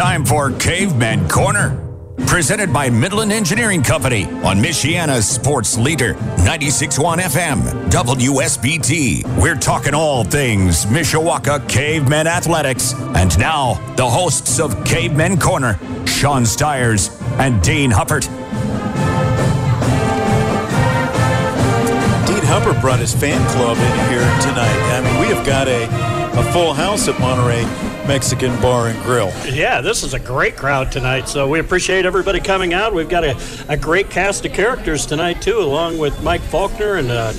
Time for Caveman Corner. Presented by Midland Engineering Company on Michiana's sports leader, 96.1 FM, WSBT. We're talking all things Mishawaka Cavemen Athletics. And now, the hosts of Cavemen Corner, Sean Stiers and Dean Huppert. Dean Huppert brought his fan club in here tonight. I mean, we have got a, a full house at Monterey Mexican Bar and Grill. Yeah, this is a great crowd tonight, so we appreciate everybody coming out. We've got a, a great cast of characters tonight, too, along with Mike Faulkner and uh,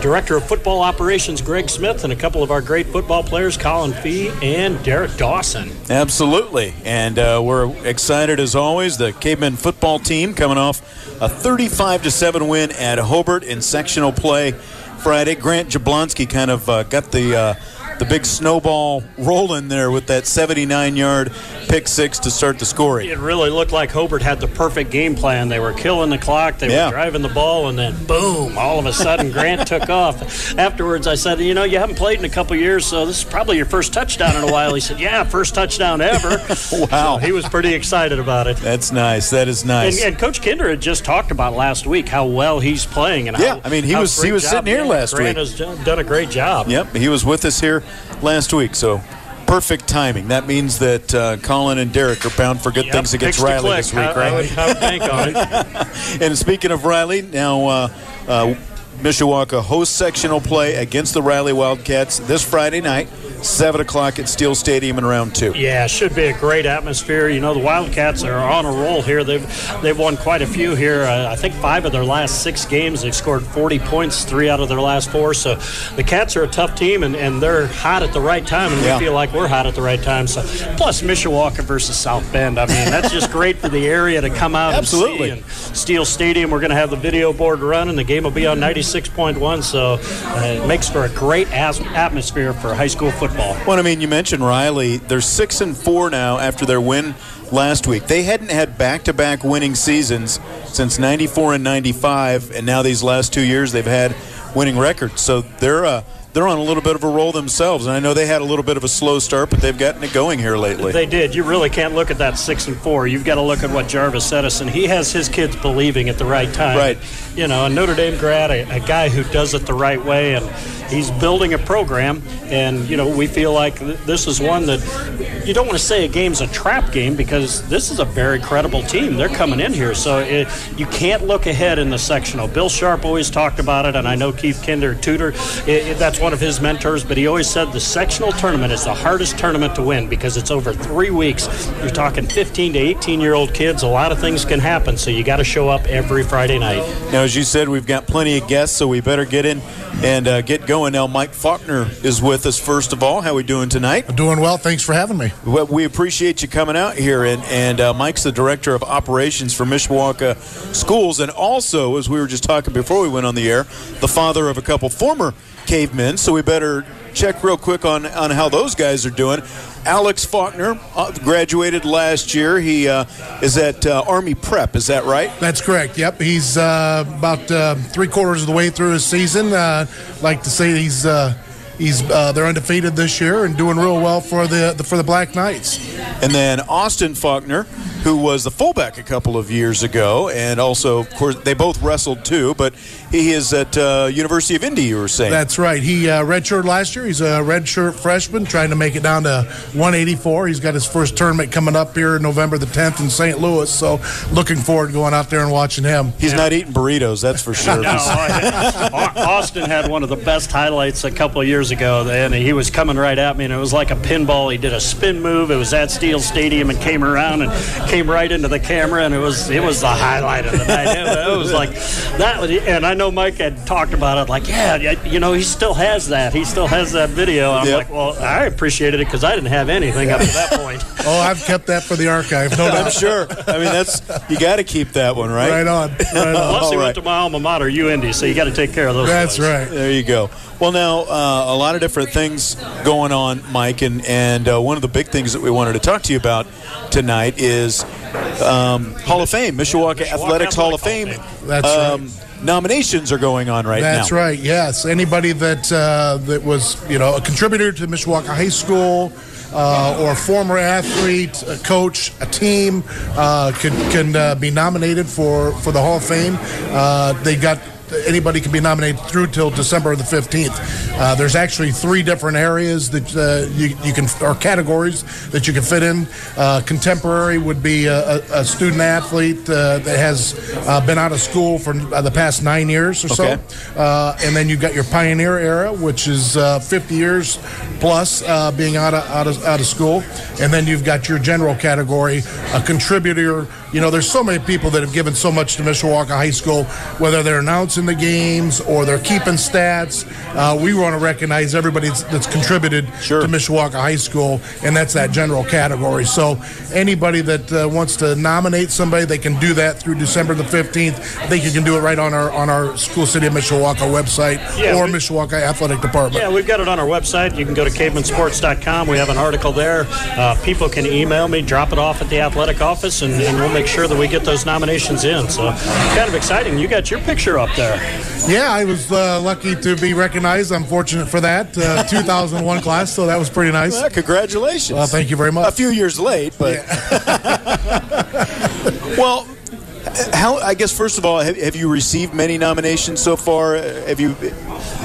Director of Football Operations Greg Smith and a couple of our great football players, Colin Fee and Derek Dawson. Absolutely. And uh, we're excited as always. The Cavemen football team coming off a 35 to 7 win at Hobart in sectional play Friday. Grant Jablonski kind of uh, got the uh, the big snowball rolling there with that 79 yard pick six to start the scoring. It really looked like Hobart had the perfect game plan. They were killing the clock, they Yeah. were driving the ball, and then boom, all of a sudden Grant took off. Afterwards, I said, You know, you haven't played in a couple years, so this is probably your first touchdown in a while. He said, Yeah, first touchdown ever. Wow. So he was pretty excited about it. That's nice. That is nice. And, and Coach Kinder had just talked about last week how well he's playing, and Yeah, how, I mean, he was- he was sitting here last Grant week. Grant has done a great job. Yep, he was with us here last week, so perfect timing. That means that uh, Colin and Derek are bound for good Yep, things against Riley this week, I- right? I would bank on it. and speaking of Riley, now uh, uh, Mishawaka hosts sectional play against the Riley Wildcats this Friday night, 7 o'clock at Steel Stadium in round two. Yeah, it should be a great atmosphere. You know, the Wildcats are on a roll here. They've they've won quite a few here. Uh, I think five of their last six games, they've scored 40 points, three out of their last four. So the Cats are a tough team, and, and they're hot at the right time, and Yeah. we feel like we're hot at the right time. So plus Mishawaka versus South Bend. I mean, that's just great for the area to come out Absolutely. and see. And Steel Stadium, we're going to have the video board running. The game will be on 96.1, so uh, it makes for a great as- atmosphere for high school football. Well, I mean, you mentioned Riley. They're six and four now after their win last week. They hadn't had back-to-back winning seasons since '94 and '95, and now these last two years they've had winning records. So they're uh, they're on a little bit of a roll themselves. And I know they had a little bit of a slow start, but they've gotten it going here lately. They did. You really can't look at that six and four. You've got to look at what Jarvis said us, and he has his kids believing at the right time. Right. You know, a Notre Dame grad, a, a guy who does it the right way, and he's building a program. And you know, we feel like th- this is one that you don't want to say a game's a trap game because this is a very credible team. They're coming in here, so it, you can't look ahead in the sectional. Bill Sharp always talked about it, and I know Keith Kinder, tutor, it, it- that's one of his mentors. But he always said the sectional tournament is the hardest tournament to win because it's over three weeks. You're talking 15 to 18 year old kids. A lot of things can happen, so you got to show up every Friday night. Now, as you said, we've got plenty of guests, so we better get in and uh, get going. Now, Mike Faulkner is with us first of all. How we doing tonight? Doing well. Thanks for having me. Well, we appreciate you coming out here, and, and uh, Mike's the director of operations for Mishawaka Schools, and also, as we were just talking before we went on the air, the father of a couple former cavemen. So we better check real quick on, on how those guys are doing. Alex Faulkner uh, graduated last year. He uh, is at uh, Army Prep. Is that right? That's correct. Yep, he's uh, about uh, three quarters of the way through his season. Uh, like to say he's uh, he's uh, they're undefeated this year and doing real well for the, the for the Black Knights. And then Austin Faulkner, who was the fullback a couple of years ago, and also, of course, they both wrestled too. But he is at uh, University of Indy. You were saying That's right. He uh, redshirted last year. He's a redshirt freshman, trying to make it down to 184. He's got his first tournament coming up here November the 10th in St. Louis. So looking forward to going out there and watching him. he's not eating burritos. That's for sure. No, Austin had one of the best highlights a couple of years years ago, and he was coming right at me, and it was like a pinball. He did a spin move. It was at Steel Stadium and came around and came right into the camera, and it was it was the highlight of the night. It, was like that. And I know Mike had talked about it, like, yeah, you know, he still has that. He still has that video. I'm yep. like, well, I appreciated it because I didn't have anything up to that point. oh, I've kept that for the archive. No. I'm sure. I mean, that's you got to keep that one, right? Right on. Right on. Plus, he right. went to my alma mater, UIndy, so you got to take care of those. That's right. There you go. Well, now uh, a lot of different things going on, Mike, and and uh, one of the big things that we wanted to talk to you about tonight is um, Hall of Fame, Mishawaka, Mishawaka Athletics Hall of Fame. That's um, right nominations are going on right That's now. That's right. Yes, anybody that uh, that was you know a contributor to Mishawaka High School. Uh, or a former athlete, a coach, a team uh, can can uh, be nominated for, for the Hall of Fame. Uh, they got anybody can be nominated through till December the 15th. Uh, there's actually three different areas that uh, you, you, can, or categories that you can fit in. Uh, contemporary would be a, a student athlete uh, that has uh, been out of school for uh, the past nine years or okay. so. and then you've got your pioneer era, which is 50 years plus being out of, out, of, out of school. And then you've got your general category, a contributor. You know, there's so many people that have given so much to Mishawaka High School, whether they're announcing the games or they're keeping stats. Uh, we want to recognize everybody that's contributed sure. to Mishawaka High School, and that's that general category. So anybody that uh, wants to nominate somebody, they can do that through December the 15th. I think you can do it right on our on our School City of Mishawaka website yeah, or we, Mishawaka Athletic Department. Yeah, we've got it on our website. You can go to cavemansports.com. We have an article there. Uh, people can email me, drop it off at the athletic office, and, and we'll make sure that we get those nominations in. So kind of exciting. You got your picture up there there. Yeah, I was uh, lucky to be recognized. I'm fortunate for that. Uh, 2001 class, so that was pretty nice. Well, congratulations. Well, thank you very much. A few years late, but. Yeah. well, how? I guess first of all, have, have, you received many nominations so far? Have you?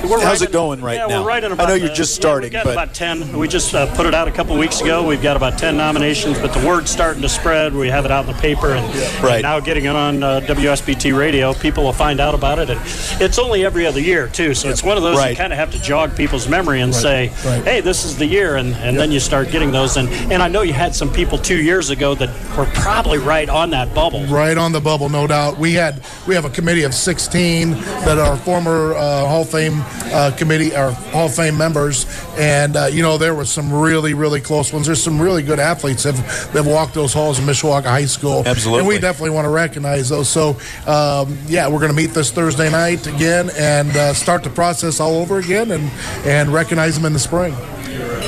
We're how's right it going right yeah, now? We're right in about, I know you're just starting. Yeah, we've got but about ten. We just uh, put it out a couple weeks ago. We've got about ten nominations, but the word's starting to spread. We have it out in the paper, and, right. and now getting it on uh, WSBT radio, people will find out about it. And it's only every other year too, so it's one of those right. you kind of have to jog people's memory and right. say, "Hey, this is the year," and, and yep. then you start getting those. And and I know you had some people two years ago that were probably right on that bubble. Right on the bubble, no doubt. We had we have a committee of 16 that are former uh, Hall of Fame uh, committee or Hall of Fame members, and uh, you know there were some really really close ones. There's some really good athletes that have, that walked those halls in Mishawaka High School. Absolutely, and we definitely want to recognize those. So um, yeah, we're going to meet this Thursday night again and uh, start the process all over again and and recognize them in the spring.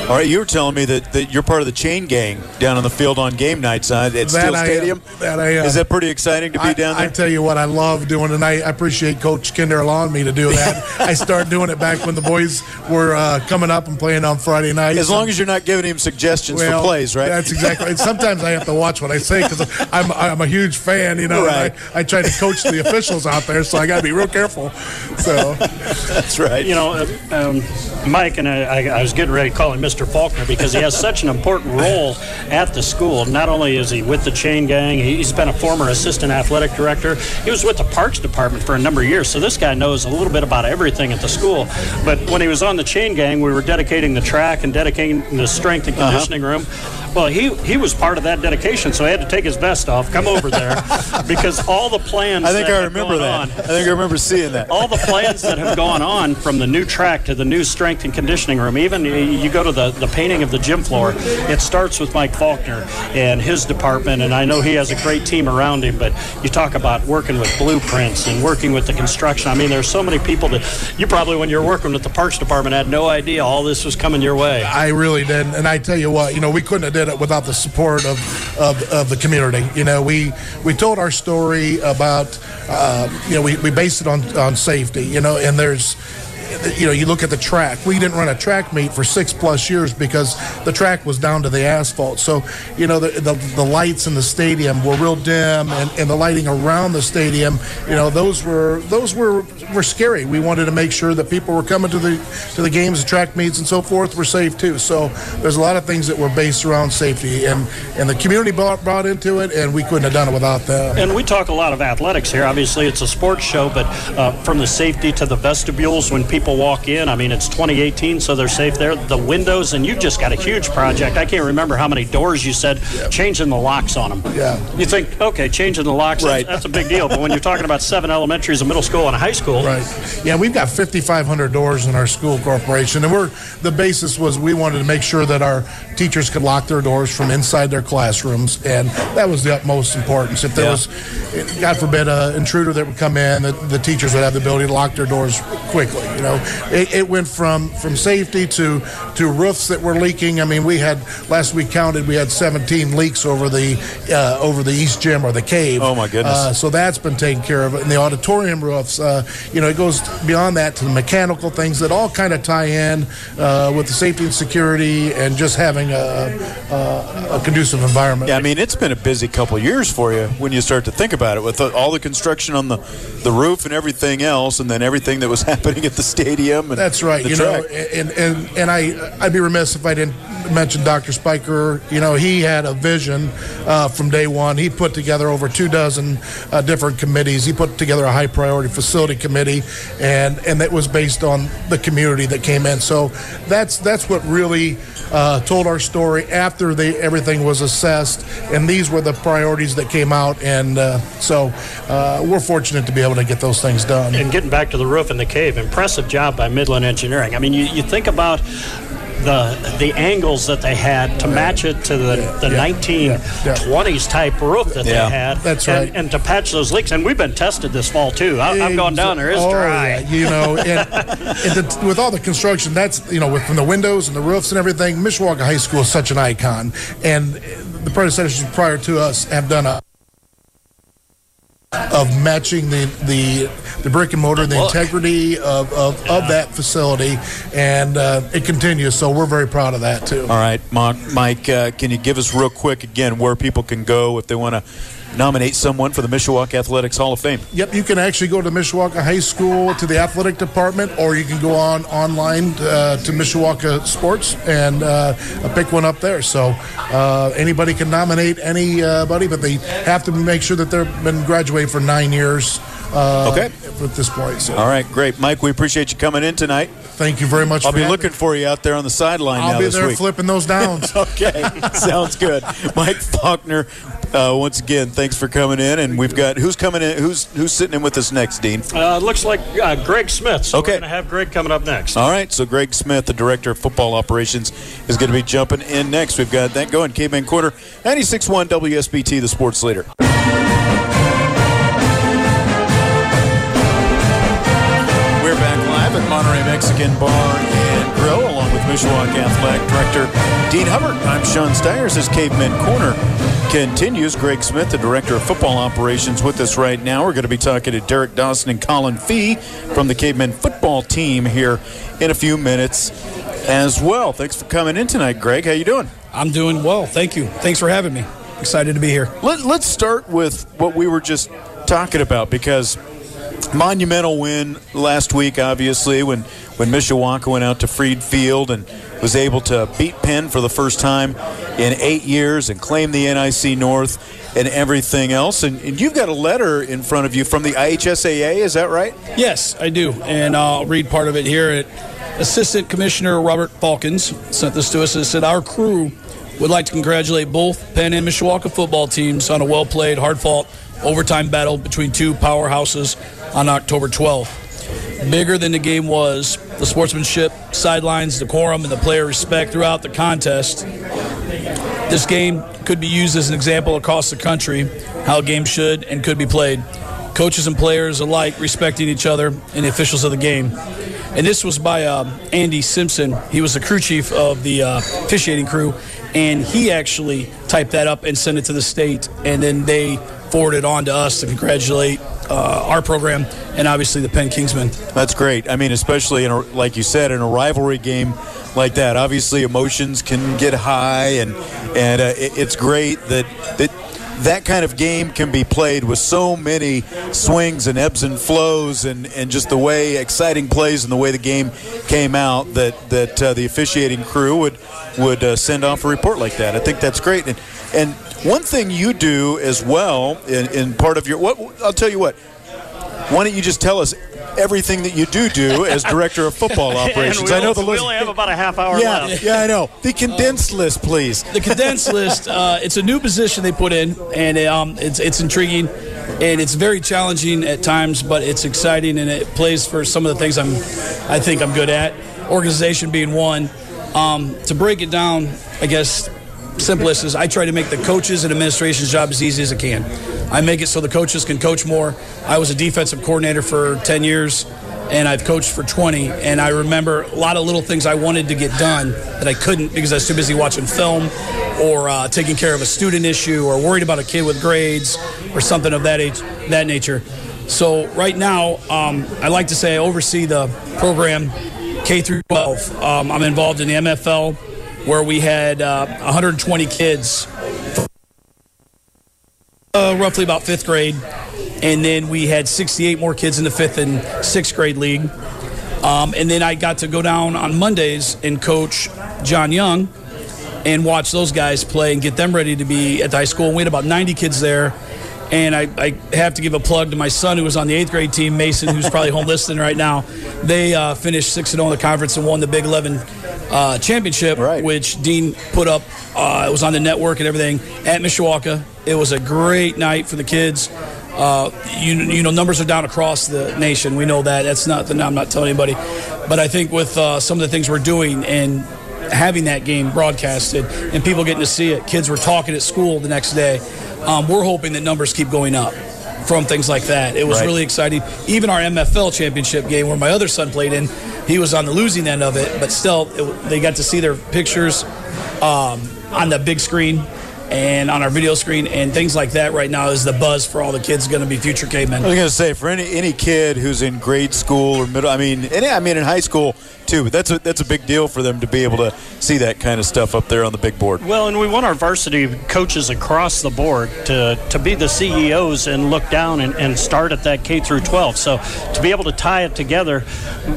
All right, you were telling me that, that you're part of the chain gang down on the field on game nights at that Steel I Stadium. Am. That I am. Is that pretty exciting to be I, down there? I tell you what, I love doing it. I, I appreciate Coach Kinder allowing me to do that. I started doing it back when the boys were uh, coming up and playing on Friday nights. As long as you're not giving him suggestions well, for plays, right? That's exactly. And sometimes I have to watch what I say because I'm, I'm a huge fan, you know. Right. I, I try to coach the officials out there, so I got to be real careful. So that's right. You know, uh, um, Mike and I, I was getting ready to call him Mr. Faulkner because he has such an important role at the school. Not only is he with the chain gang, he's been a former assistant athletic director. He was with the parks department for a number of years, so this guy knows a little bit about everything at the school. But when he was on the chain gang, we were dedicating the track and dedicating the strength and uh-huh. conditioning uh-huh. room. Well, he he was part of that dedication, so he had to take his vest off, come over there, because all the plans. I think I remember that. On, I think I remember seeing that. All the plans that have gone on from the new track to the new strength and conditioning room. Even eh, you go to the the painting of the gym floor. It starts with Mike Faulkner and his department, and I know he has a great team around him. But you talk about working with blueprints and working with the construction. I mean, there's so many people that you probably, when you're working with the Parks Department, had no idea all this was coming your way. I really didn't, and I tell you what, you know, we couldn't have did did it without the support of, of, of the community. You know, we, we told our story about, uh, you know, we, we based it on, on safety, you know, and there's, you know, you look at the track. We didn't run a track meet for six plus years because the track was down to the asphalt. So, you know, the the, the lights in the stadium were real dim, and, and the lighting around the stadium, you know, those were those were were scary. We wanted to make sure that people were coming to the to the games, the track meets, and so forth were safe too. So, there's a lot of things that were based around safety, and and the community brought, brought into it, and we couldn't have done it without them. And we talk a lot of athletics here. Obviously, it's a sports show, but uh, from the safety to the vestibules when people people walk in. I mean, it's 2018, so they're safe there. The windows, and you've just got a huge project. I can't remember how many doors you said changing the locks on them. Yeah. You think, okay, changing the locks, Right. that's, that's a big deal. But when you're talking about seven elementaries, a middle school, and a high school, Right. Yeah, we've got 5,500 doors in our school corporation, and we're the basis was we wanted to make sure that our teachers could lock their doors from inside their classrooms, and that was the utmost importance. If there Yeah. was, God forbid, an intruder that would come in, the, the teachers would have the ability to lock their doors quickly. You know, it, it went from from safety to to roofs that were leaking. I mean, we had last week counted we had 17 leaks over the uh, over the east gym or the cave. Oh, my goodness. Uh, so that's been taken care of. And the auditorium roofs, uh, you know, it goes beyond that to the mechanical things that all kind of tie in uh, with the safety and security and just having a, a, a conducive environment. Yeah, I mean it's been a busy couple years for you when you start to think about it, with the, all the construction on the the roof and everything else, and then everything that was happening at the stadium. And That's right. You track. know, and and and I I'd be remiss if I didn't mention Dr. Speicher. You know, he had a vision uh, from day one. He put together over two dozen uh, different committees. He put together a high priority facility committee, and and that was based on the community that came in. So that's that's what really. Uh, told our story after they, everything was assessed, and these were the priorities that came out. And uh, so uh, we're fortunate to be able to get those things done. And getting back to the roof and the cave, impressive job by Midland Engineering. I mean, you, you think about the the angles that they had to match it to the, the Yeah. 1920s type roof that Yeah. they had. That's and, right. And to patch those leaks. And we've been tested this fall, too. I, I've gone down there. It's Oh, dry. yeah, you know, and, and the, with all the construction, that's you know, with from the windows and the roofs and everything. Mishawaka High School is such an icon, and the predecessors prior to us have done a of matching the the, the brick and mortar, the integrity of, of, of that facility, and uh, it continues. So we're very proud of that too. All right, Mike, uh, can you give us real quick again where people can go if they want to nominate someone for the Mishawaka Athletics Hall of Fame? Yep, you can actually go to Mishawaka High School to the athletic department, or you can go on online uh, to Mishawaka Sports and uh, pick one up there. So uh, anybody can nominate anybody, but they have to make sure that they've been graduated for nine years. Uh, Okay. At this point, so All right, great, Mike. We appreciate you coming in tonight. Thank you very much. I'll for be having looking me. for you out there on the sideline I'll now be this there week. flipping those downs. Okay, sounds good. Mike Faulkner, uh, once again, thanks for coming in. And we've got who's coming in? Who's who's sitting in with us next, Dean? Uh, looks like uh, Greg Smith. So Okay. we're going to have Greg coming up next. All right, so Greg Smith, the director of football operations, is going to be jumping in next. We've got that going. Caveman Corner, 96.1 WSBT, the sports leader. At Monterey Mexican Bar and Grill, along with Mishawaka Athletic Director Dean Huppert. I'm Sean Stiers. As Caveman Corner continues, Greg Smith, the Director of Football Operations, with us right now. We're going to be talking to Derek Dawson and Colin Fee from the Caveman football team here in a few minutes as well. Thanks for coming in tonight, Greg. How you doing? I'm doing well. Thank you. Thanks for having me. Excited to be here. Let, let's start with what we were just talking about because monumental win last week, obviously, when, when Mishawaka went out to Freed Field and was able to beat Penn for the first time in eight years and claim the NIC North and everything else. And, and you've got a letter in front of you from the IHSAA, is that right? Yes, I do. And I'll read part of it here. It, Assistant Commissioner Robert Faulkens sent this to us. and said, Our crew would like to congratulate both Penn and Mishawaka football teams on a well played, hard fought overtime battle between two powerhouses on October 12th. Bigger than the game was, the sportsmanship, sidelines, decorum, and the player respect throughout the contest This game could be used as an example across the country how a game should and could be played. Coaches and players alike respecting each other and the officials of the game. And this was by uh, Andy Simpson. He was the crew chief of the uh, officiating crew, and he actually typed that up and sent it to the state, and then they forwarded on to us to congratulate uh, our program and obviously the Penn Kingsmen. That's great. I mean, especially in a, like you said, in a rivalry game like that. Obviously, emotions can get high, and and uh, it, it's great that that that kind of game can be played with so many swings and ebbs and flows, and, and just the way exciting plays and the way the game came out. That that uh, the officiating crew would would uh, send off a report like that. I think that's great. And and one thing you do as well in, in part of your what I'll tell you what. Why don't you just tell us everything that you do do as director of football operations. I know only- the we list. only have about a half hour yeah, left. yeah, I know. The condensed list, please. the condensed list. Uh, it's a new position they put in, and um, it's it's intriguing, and it's very challenging at times, but it's exciting, and it plays for some of the things I'm, I think I'm good at. Organization being one. Um, to break it down, I guess simplest is I try to make the coaches and administration's job as easy as I can. I make it so the coaches can coach more. I was a defensive coordinator for 10 years and I've coached for 20 and I remember a lot of little things I wanted to get done that I couldn't because I was too busy watching film or uh, taking care of a student issue or worried about a kid with grades or something of that age, that nature. So right now, um, I like to say I oversee the program K through 12. Um, I'm involved in the MFL where we had uh, 120 kids, uh, roughly about fifth grade, and then we had 68 more kids in the fifth and sixth grade league. Um, and then I got to go down on Mondays and coach John Young and watch those guys play and get them ready to be at the high school. And we had about 90 kids there. And I, I have to give a plug to my son who was on the eighth grade team, Mason, who's probably home listening right now. They uh, finished 6 0 in the conference and won the Big 11 uh, championship, Right. which Dean put up. Uh, it was on the network and everything at Mishawaka. It was a great night for the kids. Uh, you, you know, numbers are down across the nation. We know that. That's not. I'm not telling anybody, but I think with uh, some of the things we're doing and having that game broadcasted and people getting to see it, kids were talking at school the next day. Um, we're hoping that numbers keep going up from things like that. It was Right. really exciting. Even our MFL championship game, where my other son played in, he was on the losing end of it, but still, it, they got to see their pictures um, on the big screen and on our video screen and things like that. Right now is the buzz for all the kids going to be future cavemen. I was going to say for any any kid who's in grade school or middle, I mean, and I mean in high school too. But that's a that's a big deal for them to be able to see that kind of stuff up there on the big board. Well, and we want our varsity coaches across the board to, to be the CEOs and look down and, and start at that K through 12. So to be able to tie it together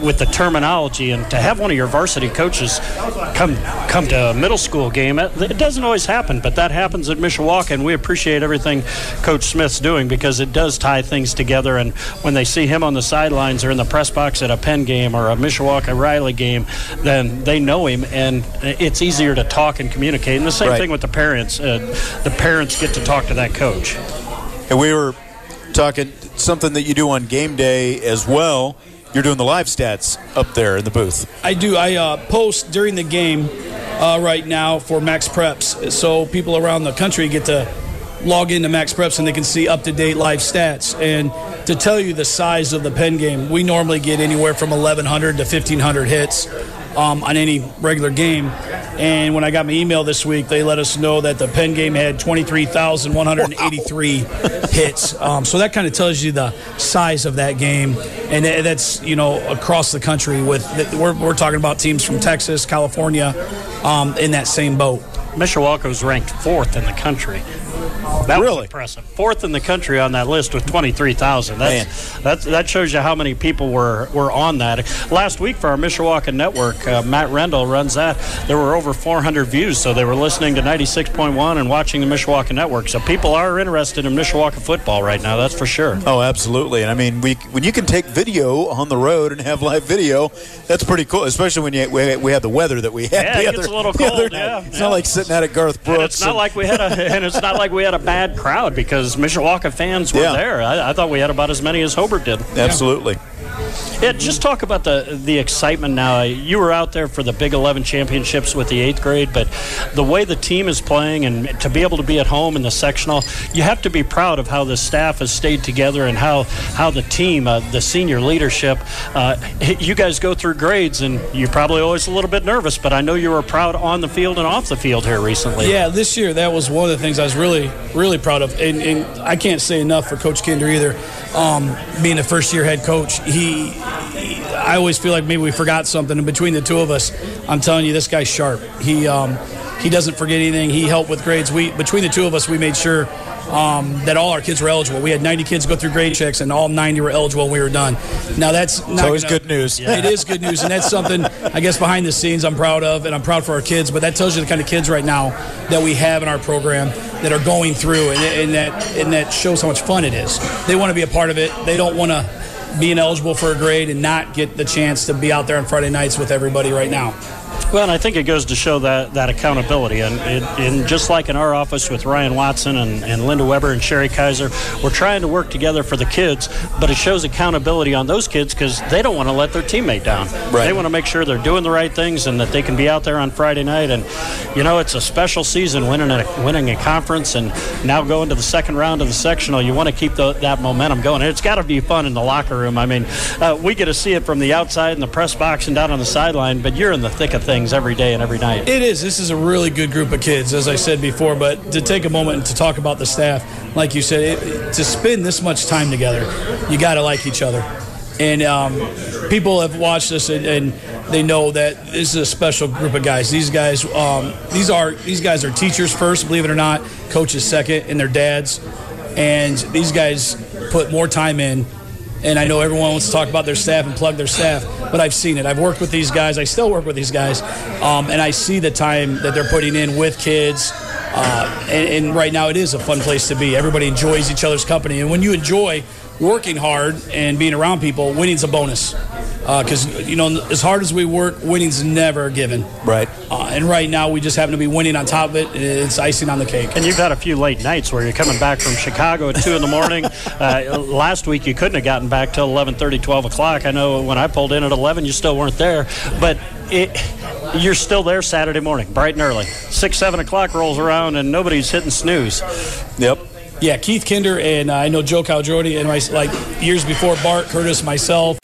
with the terminology and to have one of your varsity coaches come come to a middle school game, it, it doesn't always happen, but that happens at Mishawaka, and we appreciate everything Coach Smith's doing because it does tie things together. And when they see him on the sidelines or in the press box at a Penn game or a Mishawaka Riley game, then they know him, and it's easier to talk and communicate. And the same Right. thing with the parents. Uh, the parents get to talk to that coach. And we were talking something that you do on game day as well. You're doing the live stats up there in the booth. I do. I uh, post during the game uh, right now for Max Preps, so people around the country get to log into Max Preps and they can see up to date live stats. And to tell you the size of the pen game, we normally get anywhere from 1,100 to 1,500 hits um, on any regular game. And when I got my email this week, they let us know that the Penn game had 23,183 hits. Um, so that kind of tells you the size of that game, and that's you know across the country. With we're, we're talking about teams from Texas, California, um, in that same boat. Mishawaka was ranked fourth in the country. That was Really? impressive. Fourth in the country on that list with 23,000. That's, that's that shows you how many people were were on that. Last week for our Mishawaka network, uh, Matt Rendell runs that. There were over 400 views, so they were listening to 96.1 and watching the Mishawaka network. So people are interested in Mishawaka football right now. That's for sure. Oh, absolutely. And I mean, we when you can take video on the road and have live video, that's pretty cool. Especially when you we, we had the weather that we had. Yeah, the it other, gets a little cold, yeah, it's yeah. not like sitting out at Garth Brooks. And it's not like we had a and it's not like we had a bad crowd because Mishawaka fans were Yeah. there. I, I thought we had about as many as Hobart did. absolutely. Yeah, just talk about the the excitement now. You were out there for the Big 11 championships with the eighth grade, but the way the team is playing and to be able to be at home in the sectional, you have to be proud of how the staff has stayed together and how how the team, uh, the senior leadership, uh, you guys go through grades and you're probably always a little bit nervous, but I know you were proud on the field and off the field here recently. Yeah, this year that was one of the things I was really, really proud of, and, and I can't say enough for Coach Kinder either. Um, being a first-year head coach, he, he- I always feel like maybe we forgot something, and between the two of us, I'm telling you, this guy's sharp. He um, he doesn't forget anything. He helped with grades. We between the two of us, we made sure um, that all our kids were eligible. We had 90 kids go through grade checks, and all 90 were eligible when we were done. Now that's not always gonna- good news. It is good news, and that's something I guess behind the scenes I'm proud of, and I'm proud for our kids. But that tells you the kind of kids right now that we have in our program that are going through, and, and that and that shows how much fun it is. They want to be a part of it. They don't want to being eligible for a grade and not get the chance to be out there on Friday nights with everybody right now. Well, and I think it goes to show that, that accountability. And, and, and just like in our office with Ryan Watson and, and Linda Weber and Sherry Kaiser, we're trying to work together for the kids, but it shows accountability on those kids because they don't want to let their teammate down. Right. They want to make sure they're doing the right things and that they can be out there on Friday night. And, you know, it's a special season winning a, winning a conference and now going to the second round of the sectional. You want to keep the, that momentum going. And it's got to be fun in the locker room. I mean, uh, we get to see it from the outside in the press box and down on the sideline, but you're in the thick of things every day and every night. It is. This is a really good group of kids, as I said before. But to take a moment to talk about the staff, like you said, it, to spend this much time together, you got to like each other. And um, people have watched this and, and, they know that this is a special group of guys. These guys, um, these are these guys are teachers first, believe it or not, coaches second, and their dads. And these guys put more time in and I know everyone wants to talk about their staff and plug their staff, but I've seen it. I've worked with these guys. I still work with these guys, um, and I see the time that they're putting in with kids. Uh, and, and right now, it is a fun place to be. Everybody enjoys each other's company, and when you enjoy working hard and being around people, winning's a bonus. Because uh, you know, as hard as we work, winning's never given. Right. Uh, and right now, we just happen to be winning on top of it. It's icing on the cake. And you've had a few late nights where you're coming back from Chicago at two in the morning. uh, last week, you couldn't have gotten back till 11:30, 12 o'clock. I know when I pulled in at 11, you still weren't there, but it, you're still there Saturday morning, bright and early. Six, seven o'clock rolls around, and nobody's hitting snooze. Yep. Yeah, Keith Kinder and uh, I know Joe Caldrodi and my, like years before Bart Curtis, myself.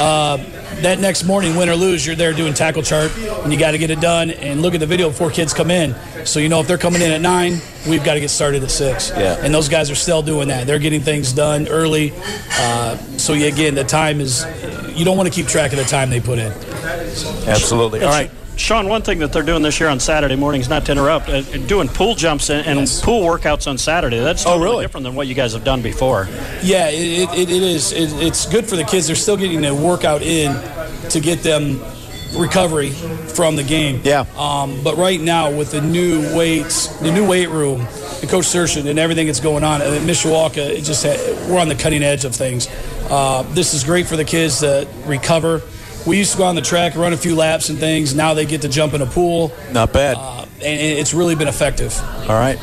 Uh, that next morning, win or lose, you're there doing tackle chart, and you got to get it done and look at the video before kids come in. So you know if they're coming in at nine, we've got to get started at six. Yeah. And those guys are still doing that. They're getting things done early. Uh, so yeah, again, the time is you don't want to keep track of the time they put in. Absolutely. All right. Sean, one thing that they're doing this year on Saturday mornings, not to interrupt, uh, doing pool jumps and, and yes. pool workouts on Saturday. That's totally oh, really? different than what you guys have done before. Yeah, it, it, it is. It, it's good for the kids. They're still getting a workout in to get them recovery from the game. Yeah. Um, but right now, with the new weights, the new weight room, the Coach Sershin and everything that's going on at Mishawaka, it just we're on the cutting edge of things. Uh, this is great for the kids to recover we used to go on the track, run a few laps and things. Now they get to jump in a pool. Not bad. Uh, and it's really been effective. All right.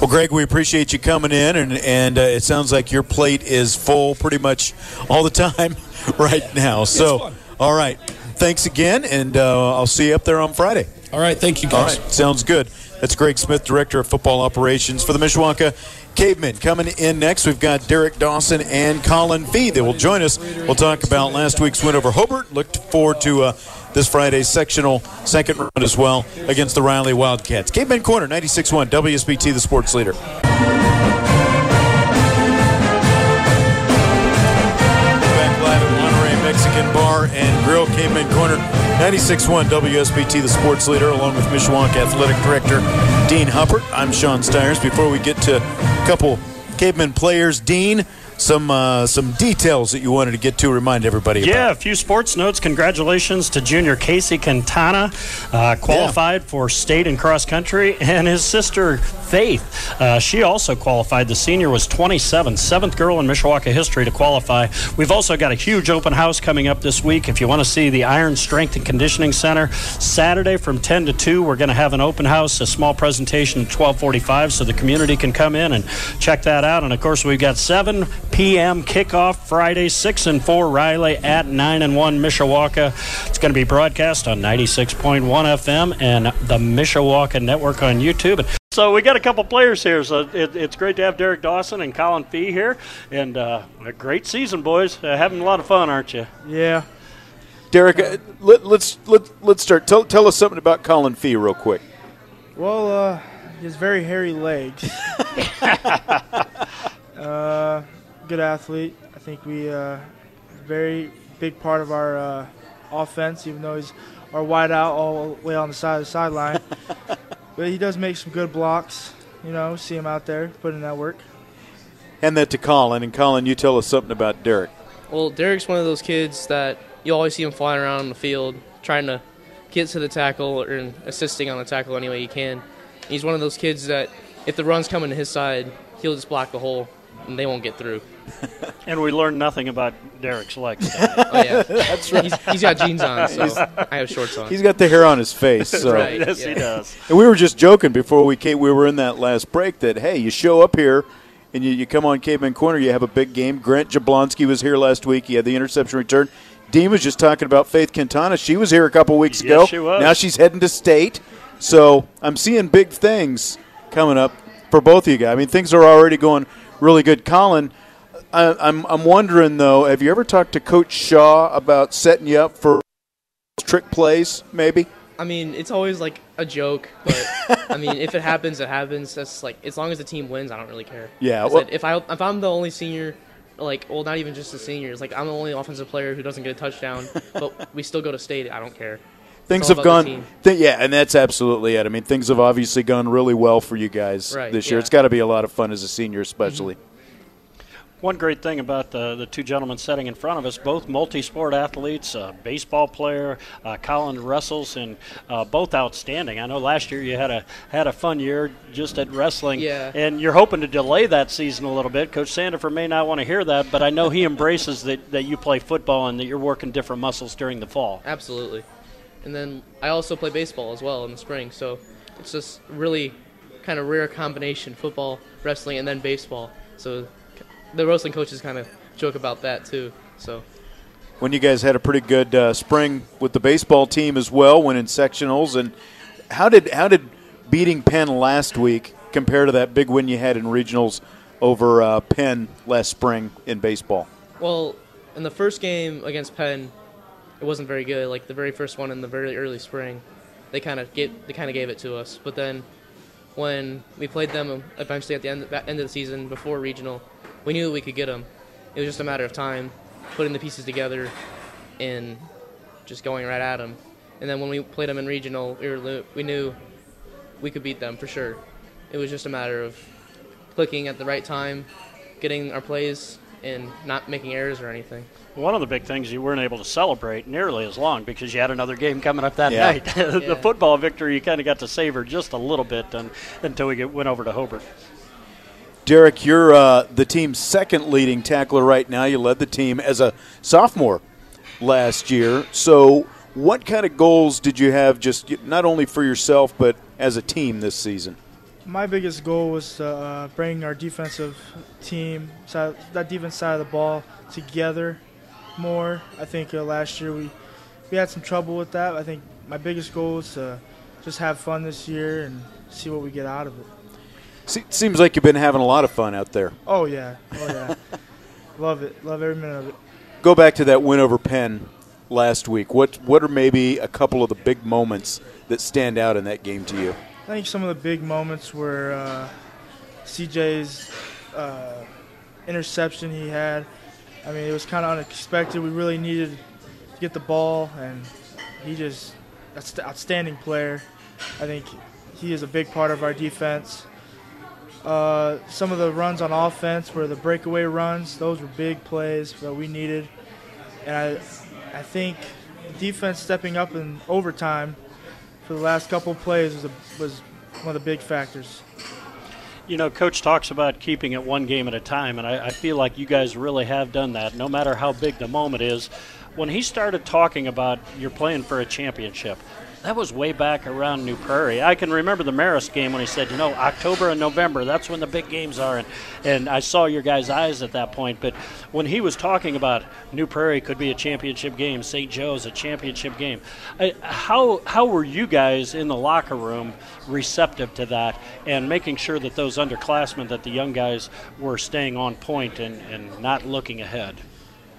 Well, Greg, we appreciate you coming in, and, and uh, it sounds like your plate is full pretty much all the time right now. So, all right. Thanks again, and uh, I'll see you up there on Friday. All right. Thank you, guys. All right. Sounds good. That's Greg Smith, Director of Football Operations for the Mishawaka Cavemen. Coming in next, we've got Derek Dawson and Colin Fee. They will join us. We'll talk about last week's win over Hobart. Look forward to uh, this Friday's sectional second round as well against the Riley Wildcats. Cavemen Corner, 96.1 WSBT, the sports leader. Mexican Bar and Grill, Caveman Corner, 96.1 WSBT, the sports leader, along with Mishawaka Athletic Director Dean Huppert. I'm Sean Stiers. Before we get to a couple Caveman players, Dean, some uh, some details that you wanted to get to remind everybody yeah, about. a few sports notes. Congratulations to junior Casey Quintana, uh, qualified yeah. for state and cross country, and his sister Faith. Uh, she also qualified. The senior was 27, seventh girl in Mishawaka history to qualify. We've also got a huge open house coming up this week. If you want to see the Iron Strength and Conditioning Center, Saturday from 10 to 2, we're going to have an open house, a small presentation at 1245, so the community can come in and check that out. And of course, we've got 7 p.m. kickoff Friday, 6 and 4 Riley at 9 and 1 Mishawaka. It's going to be broadcast on 96.1 FM and the Mishawaka Network on YouTube. So we got a couple players here, so it, it's great to have Derek Dawson and Colin Fee here, and uh, a great season, boys. Uh, having a lot of fun, aren't you? Yeah. Derek, uh, let, us let's, let, let's start. Tell, tell us something about Colin Fee, real quick. Well, uh, he has very hairy legs. good athlete. I think we uh, very big part of our uh, offense, even though he's our wide out all the way on the side of the sideline. but he does make some good blocks. You know, see him out there putting that work. Hand that to Colin, and Colin, you tell us something about Derek. Well, Derek's one of those kids that you always see him flying around on the field, trying to get to the tackle or assisting on the tackle any way he can. He's one of those kids that if the run's coming to his side, he'll just block the hole and they won't get through. And we learned nothing about Derek's legs. Oh yeah, that's right. He's, he's got jeans on, so I have shorts on. He's got the hair on his face. So. Right. yes, yeah. he does. And we were just joking before we came, we were in that last break that hey, you show up here and you, you come on Caveman Corner, you have a big game. Grant Jablonski was here last week. He had the interception return. Dean was just talking about Faith Quintana. She was here a couple weeks Yes, ago. she was. Now she's heading to state. So I'm seeing big things coming up for both of you guys. I mean, things are already going really good. Colin, I, I'm I'm wondering though, have you ever talked to Coach Shaw about setting you up for trick plays, maybe? I mean, it's always like a joke, but I mean, if it happens, it happens. That's like as long as the team wins, I don't really care. Yeah, well- if I if I'm the only senior, like well, not even just the seniors, like I'm the only offensive player who doesn't get a touchdown, but we still go to state. I don't care. Things have gone, th- yeah, and that's absolutely it. I mean, things have obviously gone really well for you guys Right, this year. yeah. It's got to be a lot of fun as a senior, especially. One great thing about the, the two gentlemen sitting in front of us, both multi-sport athletes, a baseball player, uh, Colin wrestles, and uh, both outstanding. I know last year you had a had a fun year just at wrestling, Yeah. and you're hoping to delay that season a little bit. Coach Sandifer may not want to hear that, but I know he embraces that, that you play football and that you're working different muscles during the fall. Absolutely. And then I also play baseball as well in the spring, so it's just really kind of rare combination: football, wrestling, and then baseball. So the wrestling coaches kind of joke about that too. So When you guys had a pretty good uh, spring with the baseball team as well, winning sectionals, and how did how did beating Penn last week compare to that big win you had in regionals over uh, Penn last spring in baseball? Well, in the first game against Penn, it wasn't very good. Like the very first one in the very early spring, they kind of get they kind of gave it to us. But then when we played them eventually at the end end of the season before regional, we knew we could get them. It was just a matter of time, putting the pieces together, and just going right at them. And then when we played them in regional, we were we knew we could beat them for sure. It was just a matter of clicking at the right time, getting our plays, and not making errors or anything. One of the big things you weren't able to celebrate nearly as long because you had another game coming up that Yeah. night. the Yeah. football victory you kind of got to savor just a little bit un until we get, went over to Hobart. Derek, you're uh, the team's second leading tackler right now. You led the team as a sophomore last year. So, what kind of goals did you have, just not only for yourself but as a team this season? My biggest goal was to uh, bring our defensive team, side, that defense side of the ball, together more. I think uh, last year we we had some trouble with that. I think my biggest goal is to just have fun this year and see what we get out of it. Se- seems like you've been having a lot of fun out there. Oh yeah, oh yeah, love it, love every minute of it. Go back to that win over Penn last week. What what are maybe a couple of the big moments that stand out in that game to you? I think some of the big moments were uh, CJ's uh, interception he had. I mean, it was kind of unexpected. We really needed to get the ball, and he just that's outstanding player. I think he is a big part of our defense. Uh, some of the runs on offense were the breakaway runs; those were big plays that we needed, and I, I think defense stepping up in overtime for the last couple plays was, a, was one of the big factors. You know, Coach talks about keeping it one game at a time, and I, I feel like you guys really have done that, no matter how big the moment is. When he started talking about you're playing for a championship, that was way back around New Prairie. I can remember the Marist game when he said, you know, October and November, that's when the big games are. And, and I saw your guys' eyes at that point. But when he was talking about New Prairie could be a championship game, St. Joe's a championship game, I, how, how were you guys in the locker room receptive to that and making sure that those underclassmen, that the young guys were staying on point and, and not looking ahead?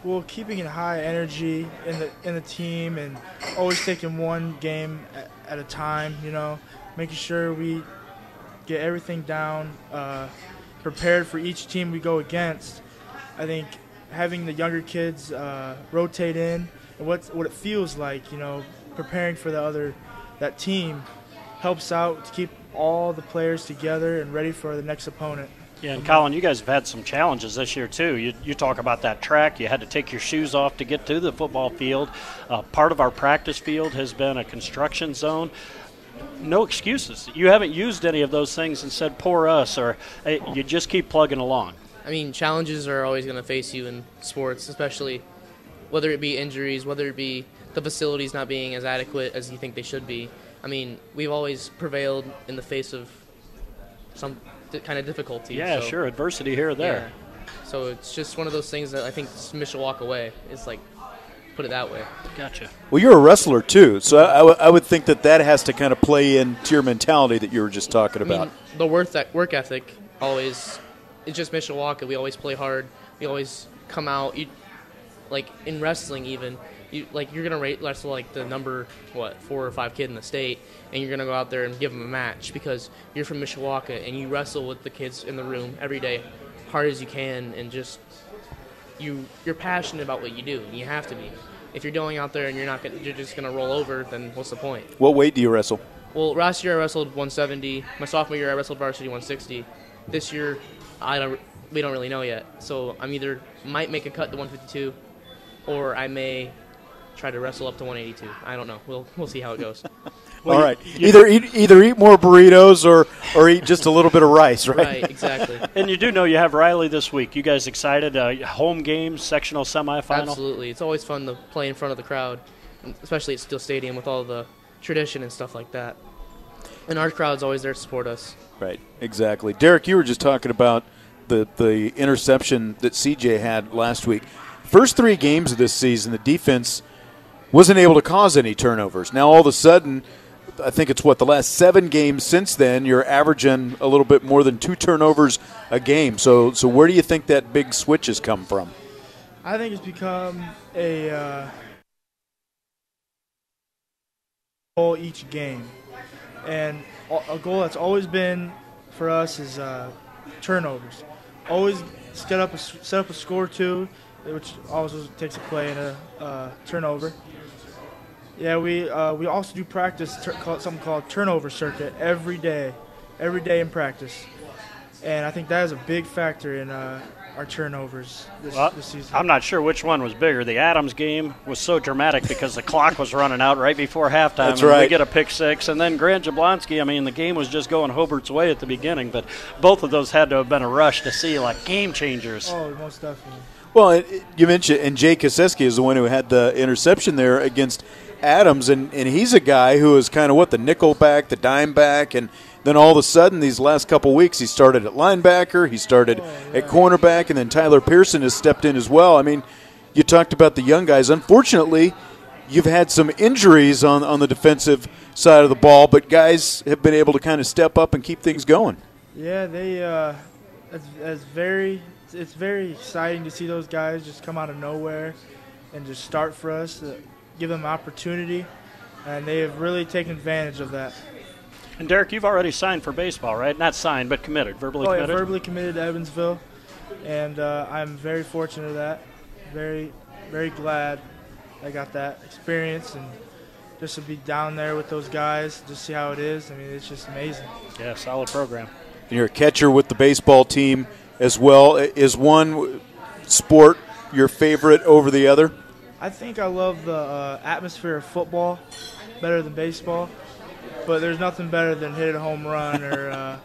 Well, keeping it high energy in the in the team and always taking one game at, at a time. You know, making sure we get everything down, uh, prepared for each team we go against. I think having the younger kids uh, rotate in and what what it feels like, you know, preparing for the other that team helps out to keep all the players together and ready for the next opponent. Yeah, and Colin, you guys have had some challenges this year too. You, you talk about that track. You had to take your shoes off to get to the football field. Uh, part of our practice field has been a construction zone. No excuses. You haven't used any of those things and said "poor us," or hey, you just keep plugging along. I mean, challenges are always going to face you in sports, especially whether it be injuries, whether it be the facilities not being as adequate as you think they should be. I mean, we've always prevailed in the face of some di- kind of difficulty. Yeah, so- sure. Adversity here or there. Yeah. So it's just one of those things that I think Mishawaka way is like, put it that way. Gotcha. Well, you're a wrestler too, so I, I would- think that that has to kind of play into your mentality that you were just talking I about. mean, the work that work ethic always it's just Mishawaka. We always play hard. We always come out. You, like in wrestling, even you like you're gonna rate wrestle like the number what four or five kid in the state, and you're gonna go out there and give them a match because you're from Mishawaka and you wrestle with the kids in the room every day, hard as you can, and just you you're passionate about what you do. and You have to be. If you're going out there and you're not gonna, you're just gonna roll over, then what's the point? what weight do you wrestle? Well, last year I wrestled 170. My sophomore year I wrestled varsity 160. This year, I don't. We don't really know yet. So I'm either might make a cut to 152, or I may try to wrestle up to 182. I don't know. We'll we'll see how it goes. All right, either eat either eat more burritos or or eat just a little bit of rice, right? right. Exactly. And you do know you have Riley this week. You guys excited? Uh, home game, sectional semifinal. Absolutely. It's always fun to play in front of the crowd, especially at Steel Stadium with all the tradition and stuff like that. And our crowd's always there to support us. Right, exactly. Derek, you were just talking about the the interception that CJ had last week. First three games of this season, the defense wasn't able to cause any turnovers. Now all of a sudden, I think it's what the last seven games since then, you're averaging a little bit more than two turnovers a game. So so where do you think that big switch has come from? I think it's become a uh, goal each game, and a goal that's always been for us is uh, turnovers. Always set up a set up a score too, which also takes a play and a uh, turnover. Yeah, we uh, we also do practice tur- call, something called turnover circuit every day, every day in practice, and I think that is a big factor in uh, our turnovers this, Well, this season. I'm not sure which one was bigger. The Adams game was so dramatic because the clock was running out right before halftime. That's and We get a pick six, and then Grant Jablonski. I mean, the game was just going Hobart's way at the beginning, but both of those had to have been a rush to see like game changers. Oh, most definitely. Well, it, it- you mentioned, and Jay Koseski is the one who had the interception there against Adams, and, and he's a guy who is kind of what the nickel back, the dime back, and then all of a sudden, these last couple weeks, he started at linebacker, he started at cornerback, and then Tyler Pearson has stepped in as well. I mean, you talked about the young guys. Unfortunately, you've had some injuries on on the defensive side of the ball, but guys have been able to kind of step up and keep things going. Yeah, they. Uh, it's, it's very. It's very exciting to see those guys just come out of nowhere and just start for us. To give them opportunity, and they have really taken advantage of that. And Derek, you've already signed for baseball, right? Not signed, but committed, verbally oh, yeah, committed. verbally committed to Evansville, and uh, I'm very fortunate of that. Very, very glad I got that experience and just to be down there with those guys, just see how it is. I mean, it's just amazing. yeah, solid program. And you're a catcher with the baseball team as well. Is one sport your favorite over the other? I think I love the uh, atmosphere of football better than baseball, but there's nothing better than hitting a home run or uh,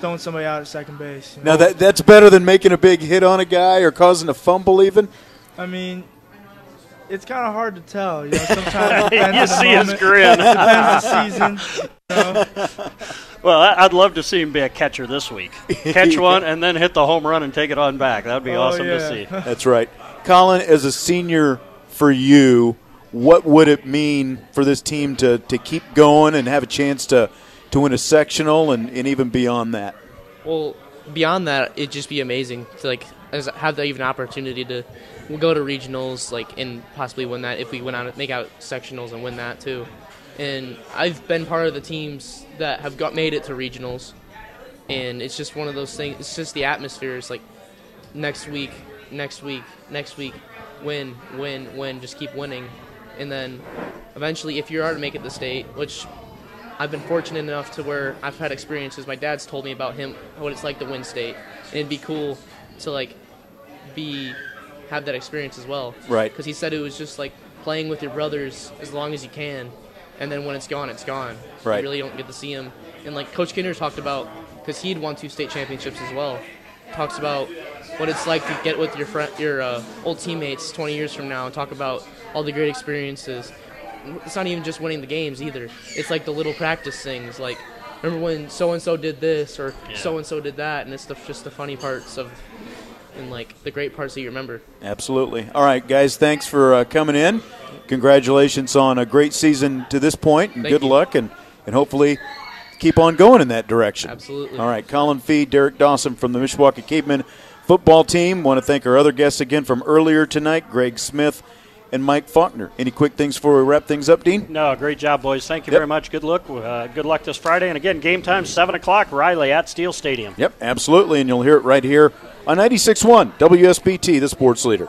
throwing somebody out at second base. you Now that that's better than making a big hit on a guy or causing a fumble even. I mean, it's kind of hard to tell. You know, sometimes You see his moment. grin. depends on the season. You know? Well, I- I'd love to see him be a catcher this week. Catch one and then hit the home run and take it on back. That would be Oh, awesome to see. That's right. Colin, as a senior for you, what would it mean for this team to, to keep going and have a chance to, to win a sectional and, and even beyond that? Well, beyond that, it'd just be amazing to like have the even opportunity to go to regionals, like and possibly win that if we win out, make out sectionals and win that too. And I've been part of the teams that have got made it to regionals, and it's just one of those things. It's just the atmosphere. is like next week, next week, next week, win, win, win. Just keep winning, and then eventually, if you are to make it to state, which I've been fortunate enough to where I've had experiences. My dad's told me about him, what it's like to win state, and it'd be cool to like be have that experience as well. Right. Because he said it was just like playing with your brothers as long as you can, and then when it's gone, it's gone. Right. You really don't get to see him. And like Coach Kinder talked about, because he'd won two state championships as well. Talks about what it's like to get with your friend, your uh, old teammates 20 years from now and talk about all the great experiences. It's not even just winning the games either. It's like the little practice things, like remember when so and so did this or so and so did that, and it's the, just the funny parts of and like the great parts that you remember. Absolutely. All right, guys, thanks for uh, coming in. Congratulations on a great season to this point, and Thank good you. luck, and, and hopefully keep on going in that direction. Absolutely. All right, Colin Fee, Derek Dawson from the Mishawaka Cavemen football team. Want to thank our other guests again from earlier tonight, Greg Smith and Mike Faulkner. Any quick things before we wrap things up, Dean? No, great job, boys. Thank you Yep. very much. Good luck. Uh, good luck this Friday. And again, game time, 7 o'clock, Riley at Steel Stadium. Yep, absolutely, and you'll hear it right here on 96.1 WSBT, the sports leader.